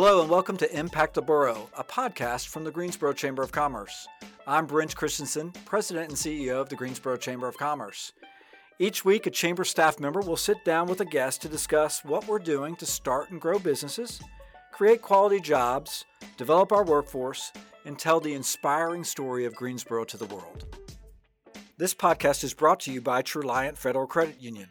Hello and welcome to Impact the Borough, a podcast from the Greensboro Chamber of Commerce. I'm Brent Christiansen, President and CEO of the Greensboro Chamber of Commerce. Each week, a chamber staff member will sit down with a guest to discuss what we're doing to start and grow businesses, create quality jobs, develop our workforce, and tell the inspiring story of Greensboro to the world. This podcast is brought to you by Truliant Federal Credit Union.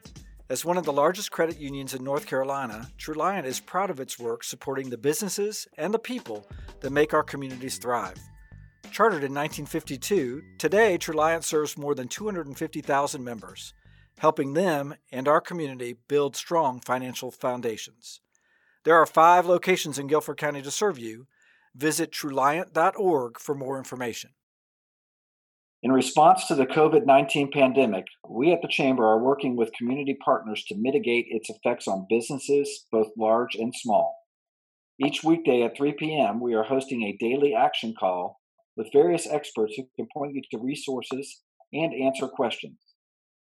As one of the largest credit unions in North Carolina, Truliant is proud of its work supporting the businesses and the people that make our communities thrive. Chartered in 1952, today Truliant serves more than 250,000 members, helping them and our community build strong financial foundations. There are five locations in Guilford County to serve you. Visit truliant.org for more information. In response to the COVID 19 pandemic, we at the Chamber are working with community partners to mitigate its effects on businesses, both large and small. Each weekday at 3 p.m., we are hosting a daily action call with various experts who can point you to resources and answer questions.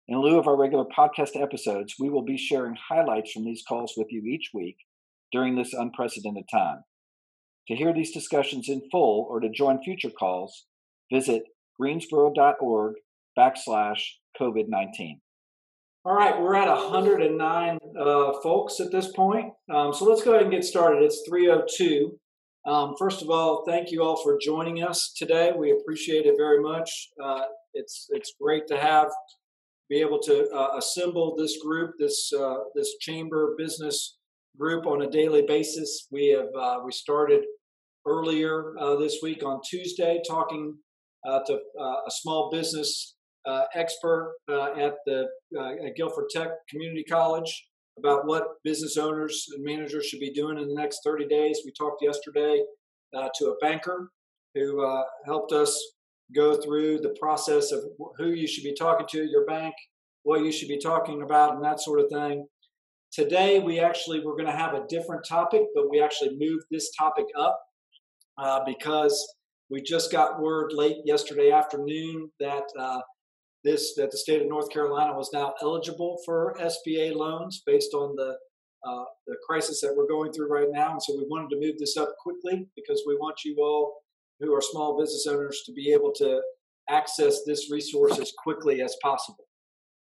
In lieu of our regular podcast episodes, we will be sharing highlights from these calls with you each week during this unprecedented time. To hear these discussions in full or to join future calls, visit greensboro.org backslash COVID 19. All right, we're at 109 uh, folks at this point. Um, so let's go ahead and get started. It's 302. Um, first of all, thank you all for joining us today. We appreciate it very much. Uh, it's it's great to have be able to uh, assemble this group, this uh, this chamber business group on a daily basis. We have uh, we started earlier uh, this week on Tuesday talking to uh, a small business uh, expert at the at Guilford Tech Community College about what business owners and managers should be doing in the next 30 days. We talked yesterday to a banker who helped us go through the process of who you should be talking to, your bank, what you should be talking about, and that sort of thing. Today, we actually we're going to have a different topic, but we actually moved this topic up uh, because we just got word late yesterday afternoon that uh, this that the state of North Carolina was now eligible for SBA loans based on the uh, the crisis that we're going through right now, and so we wanted to move this up quickly because we want you all who are small business owners to be able to access this resource as quickly as possible.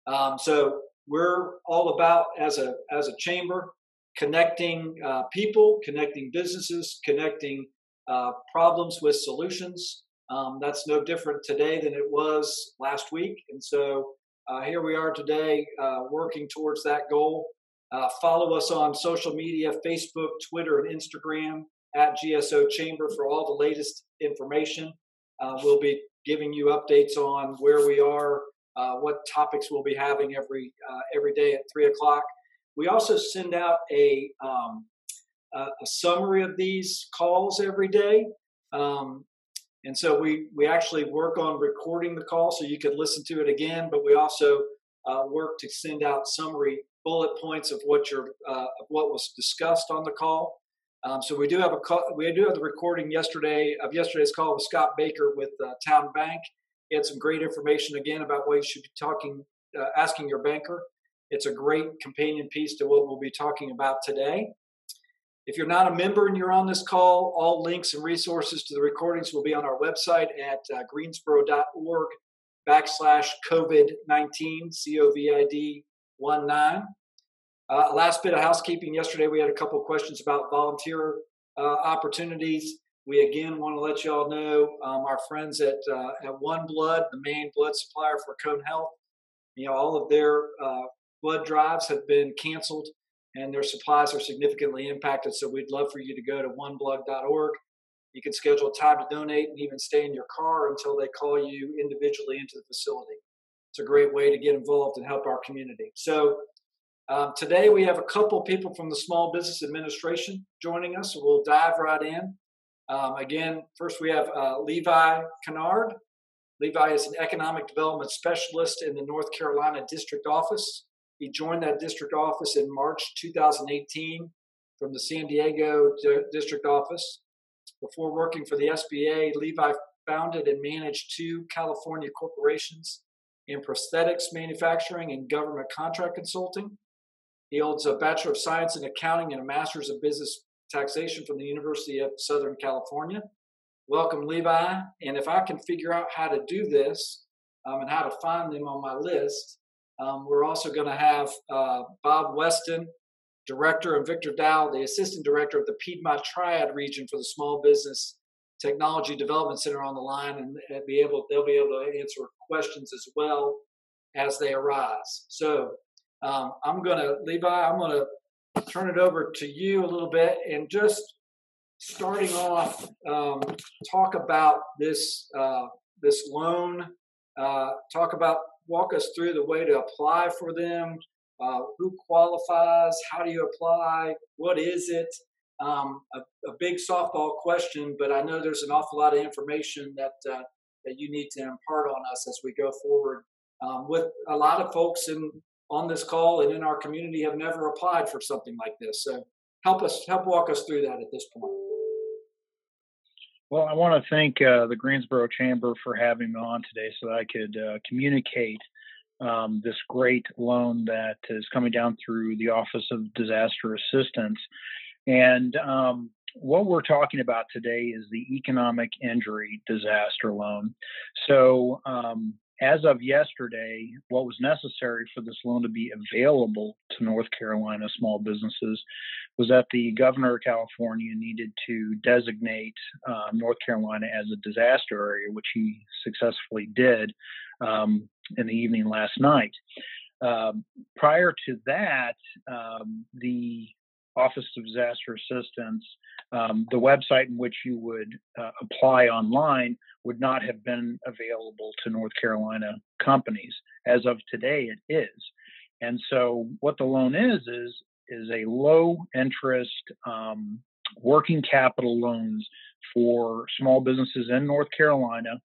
Um, so we're all about as a as a chamber connecting uh, people, connecting businesses, connecting uh, problems with solutions. Um, that's no different today than it was last week. And so uh, here we are today uh, working towards that goal. Uh, follow us on social media Facebook, Twitter, and Instagram at GSO Chamber for all the latest information. We'll be giving you updates on where we are, what topics we'll be having every every day at three o'clock. We also send out a um, a, a summary of these calls every day. Um, and so we, we actually work on recording the call so you could listen to it again, but we also uh, work to send out summary bullet points of what your uh, of what was discussed on the call. Um, so we do have a call, we do have the recording yesterday of yesterday's call with Scott Baker with uh, Town Bank. He had some great information again about what you should be talking, uh, asking your banker. It's a great companion piece to what we'll be talking about today. If you're not a member and you're on this call, all links and resources to the recordings will be on our website at uh, greensboro.org backslash COVID-19, C-O-V-I-D 19. Uh, last bit of housekeeping. Yesterday we had a couple questions about volunteer uh, opportunities. We again want to let you all know um, our friends at uh, at One Blood, the main blood supplier for Cone Health. You know, all of their uh, blood drives have been canceled and their supplies are significantly impacted. So we'd love for you to go to oneblood.org. You can schedule a time to donate and even stay in your car until they call you individually into the facility. It's a great way to get involved and help our community. So um, today we have a couple people from the Small Business Administration joining us. So we'll dive right in. Um, again, first we have uh, Levi Kinnard. Levi is an economic development specialist in the North Carolina District Office. He joined that district office in March 2018 from the San Diego district office. Before working for the SBA, Levi founded and managed two California corporations in prosthetics manufacturing and government contract consulting. He holds a Bachelor of Science in Accounting and a Master's of Business Taxation from the University of Southern California. Welcome, Levi. And if I can figure out how to do this um, and how to find them on my list, um, we're also going to have uh, Bob Weston, Director, and Victor Dau, the Assistant Director of the Piedmont Triad region for the Small Business Technology Development Center on the line, and, be able they'll be able to answer questions as well as they arise. So um, I'm going to Levi, I'm going to turn it over to you a little bit and just starting off, um, talk about this uh, this loan. Uh, talk about walk us through the way to apply for them. Uh, who qualifies? How do you apply? What is it? Um, a, a, big softball question, but I know there's an awful lot of information that uh, that you need to impart on us as we go forward. Um, with a lot of folks in on this call and in our community have never applied for something like this, so help us help walk us through that at this point. Well, I want to thank uh, the Greensboro Chamber for having me on today so that I could uh, communicate um, this great loan that is coming down through the Office of Disaster Assistance. And um, what we're talking about today is the economic injury disaster loan. So, um, as of yesterday, what was necessary for this loan to be available to North Carolina small businesses was that the governor of California needed to designate uh, North Carolina as a disaster area, which he successfully did um, in the evening last night. Um, prior to that, um, the Office of Disaster Assistance, um, the website in which you would uh, apply online would not have been available to North Carolina companies. As of today, it is. And so, what the loan is is is a low interest um, working capital loans for small businesses in North Carolina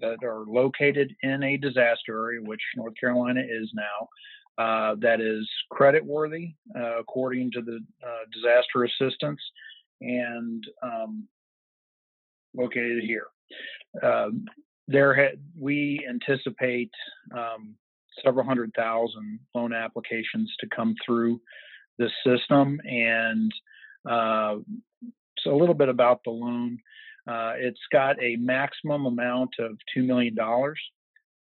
that are located in a disaster area, which North Carolina is now. Uh, that is credit worthy uh, according to the uh, disaster assistance and um, located here. Um, there ha- we anticipate um, several hundred thousand loan applications to come through the system. And uh, so, a little bit about the loan. Uh, it's got a maximum amount of $2 million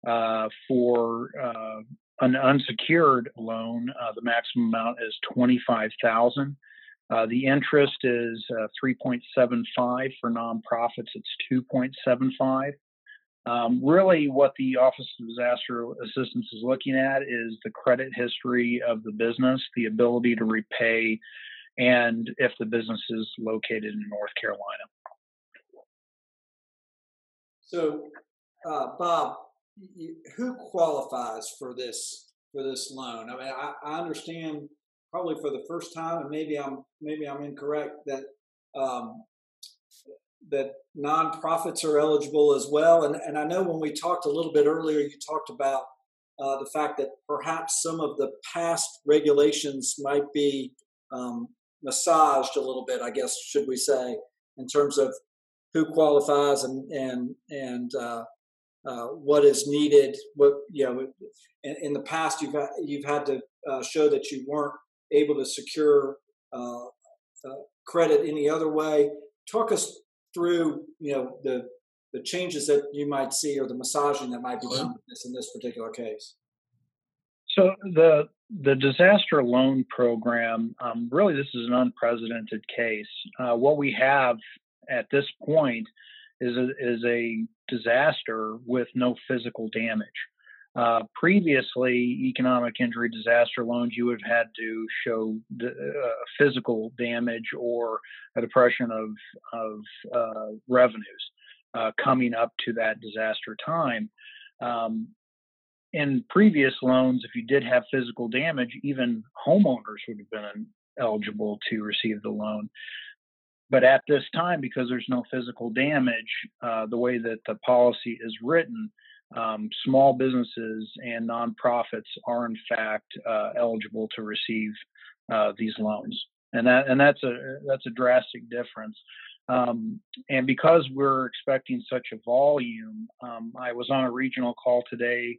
uh, for uh, an unsecured loan. Uh, the maximum amount is 25000 uh, the interest is 3.75 for nonprofits. It's 2.75. Um, really, what the Office of Disaster Assistance is looking at is the credit history of the business, the ability to repay, and if the business is located in North Carolina. So, uh, Bob, who qualifies for this for this loan? I mean, I, I, understand probably for the first time, and maybe I'm maybe I'm incorrect that um, that nonprofits are eligible as well. And, and I know when we talked a little bit earlier, you talked about uh, the fact that perhaps some of the past regulations might be um, massaged a little bit, I guess, should we say, in terms of who qualifies and and and uh, uh, what is needed. What you know, in, in, the past, you've had, you've had to uh, show that you weren't able to secure uh, uh, credit any other way. Talk us through you know the the changes that you might see or the massaging that might be done in this particular case. So the the disaster loan program, um, really, this is an unprecedented case. Uh, what we have at this point is a, is a disaster with no physical damage. Uh, previously, economic injury disaster loans, you would have had to show uh, physical damage or a depression of, of uh, revenues uh, coming up to that disaster time. Um, in previous loans, if you did have physical damage, even homeowners would have been eligible to receive the loan. But at this time, because there's no physical damage, uh, the way that the policy is written, um, small businesses and nonprofits are in fact uh, eligible to receive uh, these loans, and that and that's a that's a drastic difference. Um, and because we're expecting such a volume, um, I was on a regional call today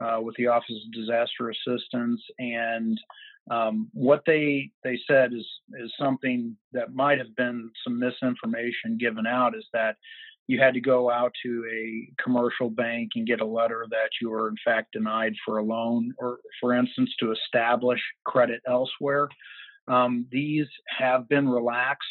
uh, with the Office of Disaster Assistance, and Um, what they they said is is something that might have been some misinformation given out is that you had to go out to a commercial bank and get a letter that you were in fact denied for a loan or for instance to establish credit elsewhere. Um, these have been relaxed.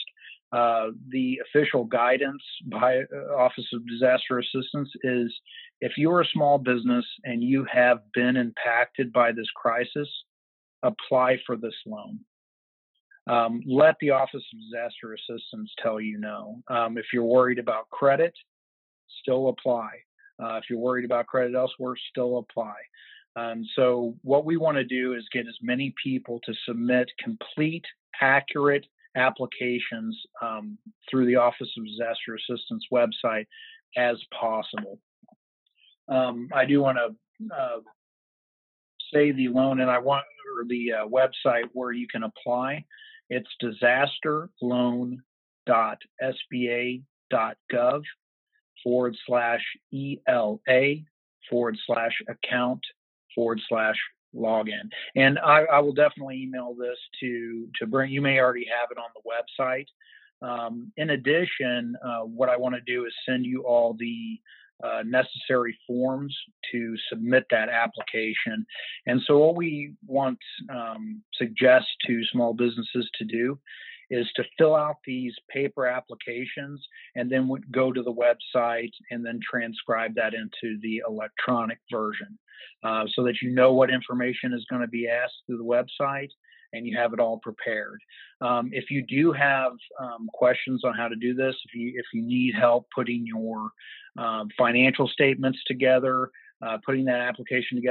Uh, the official guidance by uh, office of disaster assistance is if you're a small business and you have been impacted by this crisis apply for this loan um, let the Office of Disaster Assistance tell you no. Um, if you're worried about credit, still apply. Uh, if you're worried about credit elsewhere, still apply. Um, so, what we want to do is get as many people to submit complete, accurate applications um, through the Office of Disaster Assistance website as possible. Um, I do want to uh, say the loan, and I want or the uh, website where you can apply. It's disasterloan.sba.gov forward slash ELA forward slash account forward slash login. And I, I, will definitely email this to to Brent. You may already have it on the website. Um, in addition, uh, what I want to do is send you all the uh, necessary forms to submit that application. And so, what we want um, suggest to small businesses to do is to fill out these paper applications and then go to the website and then transcribe that into the electronic version uh, so that you know what information is going to be asked through the website and you have it all prepared. Um, if you do have um, questions on how to do this, if you if you need help putting your um, financial statements together, uh, putting that application together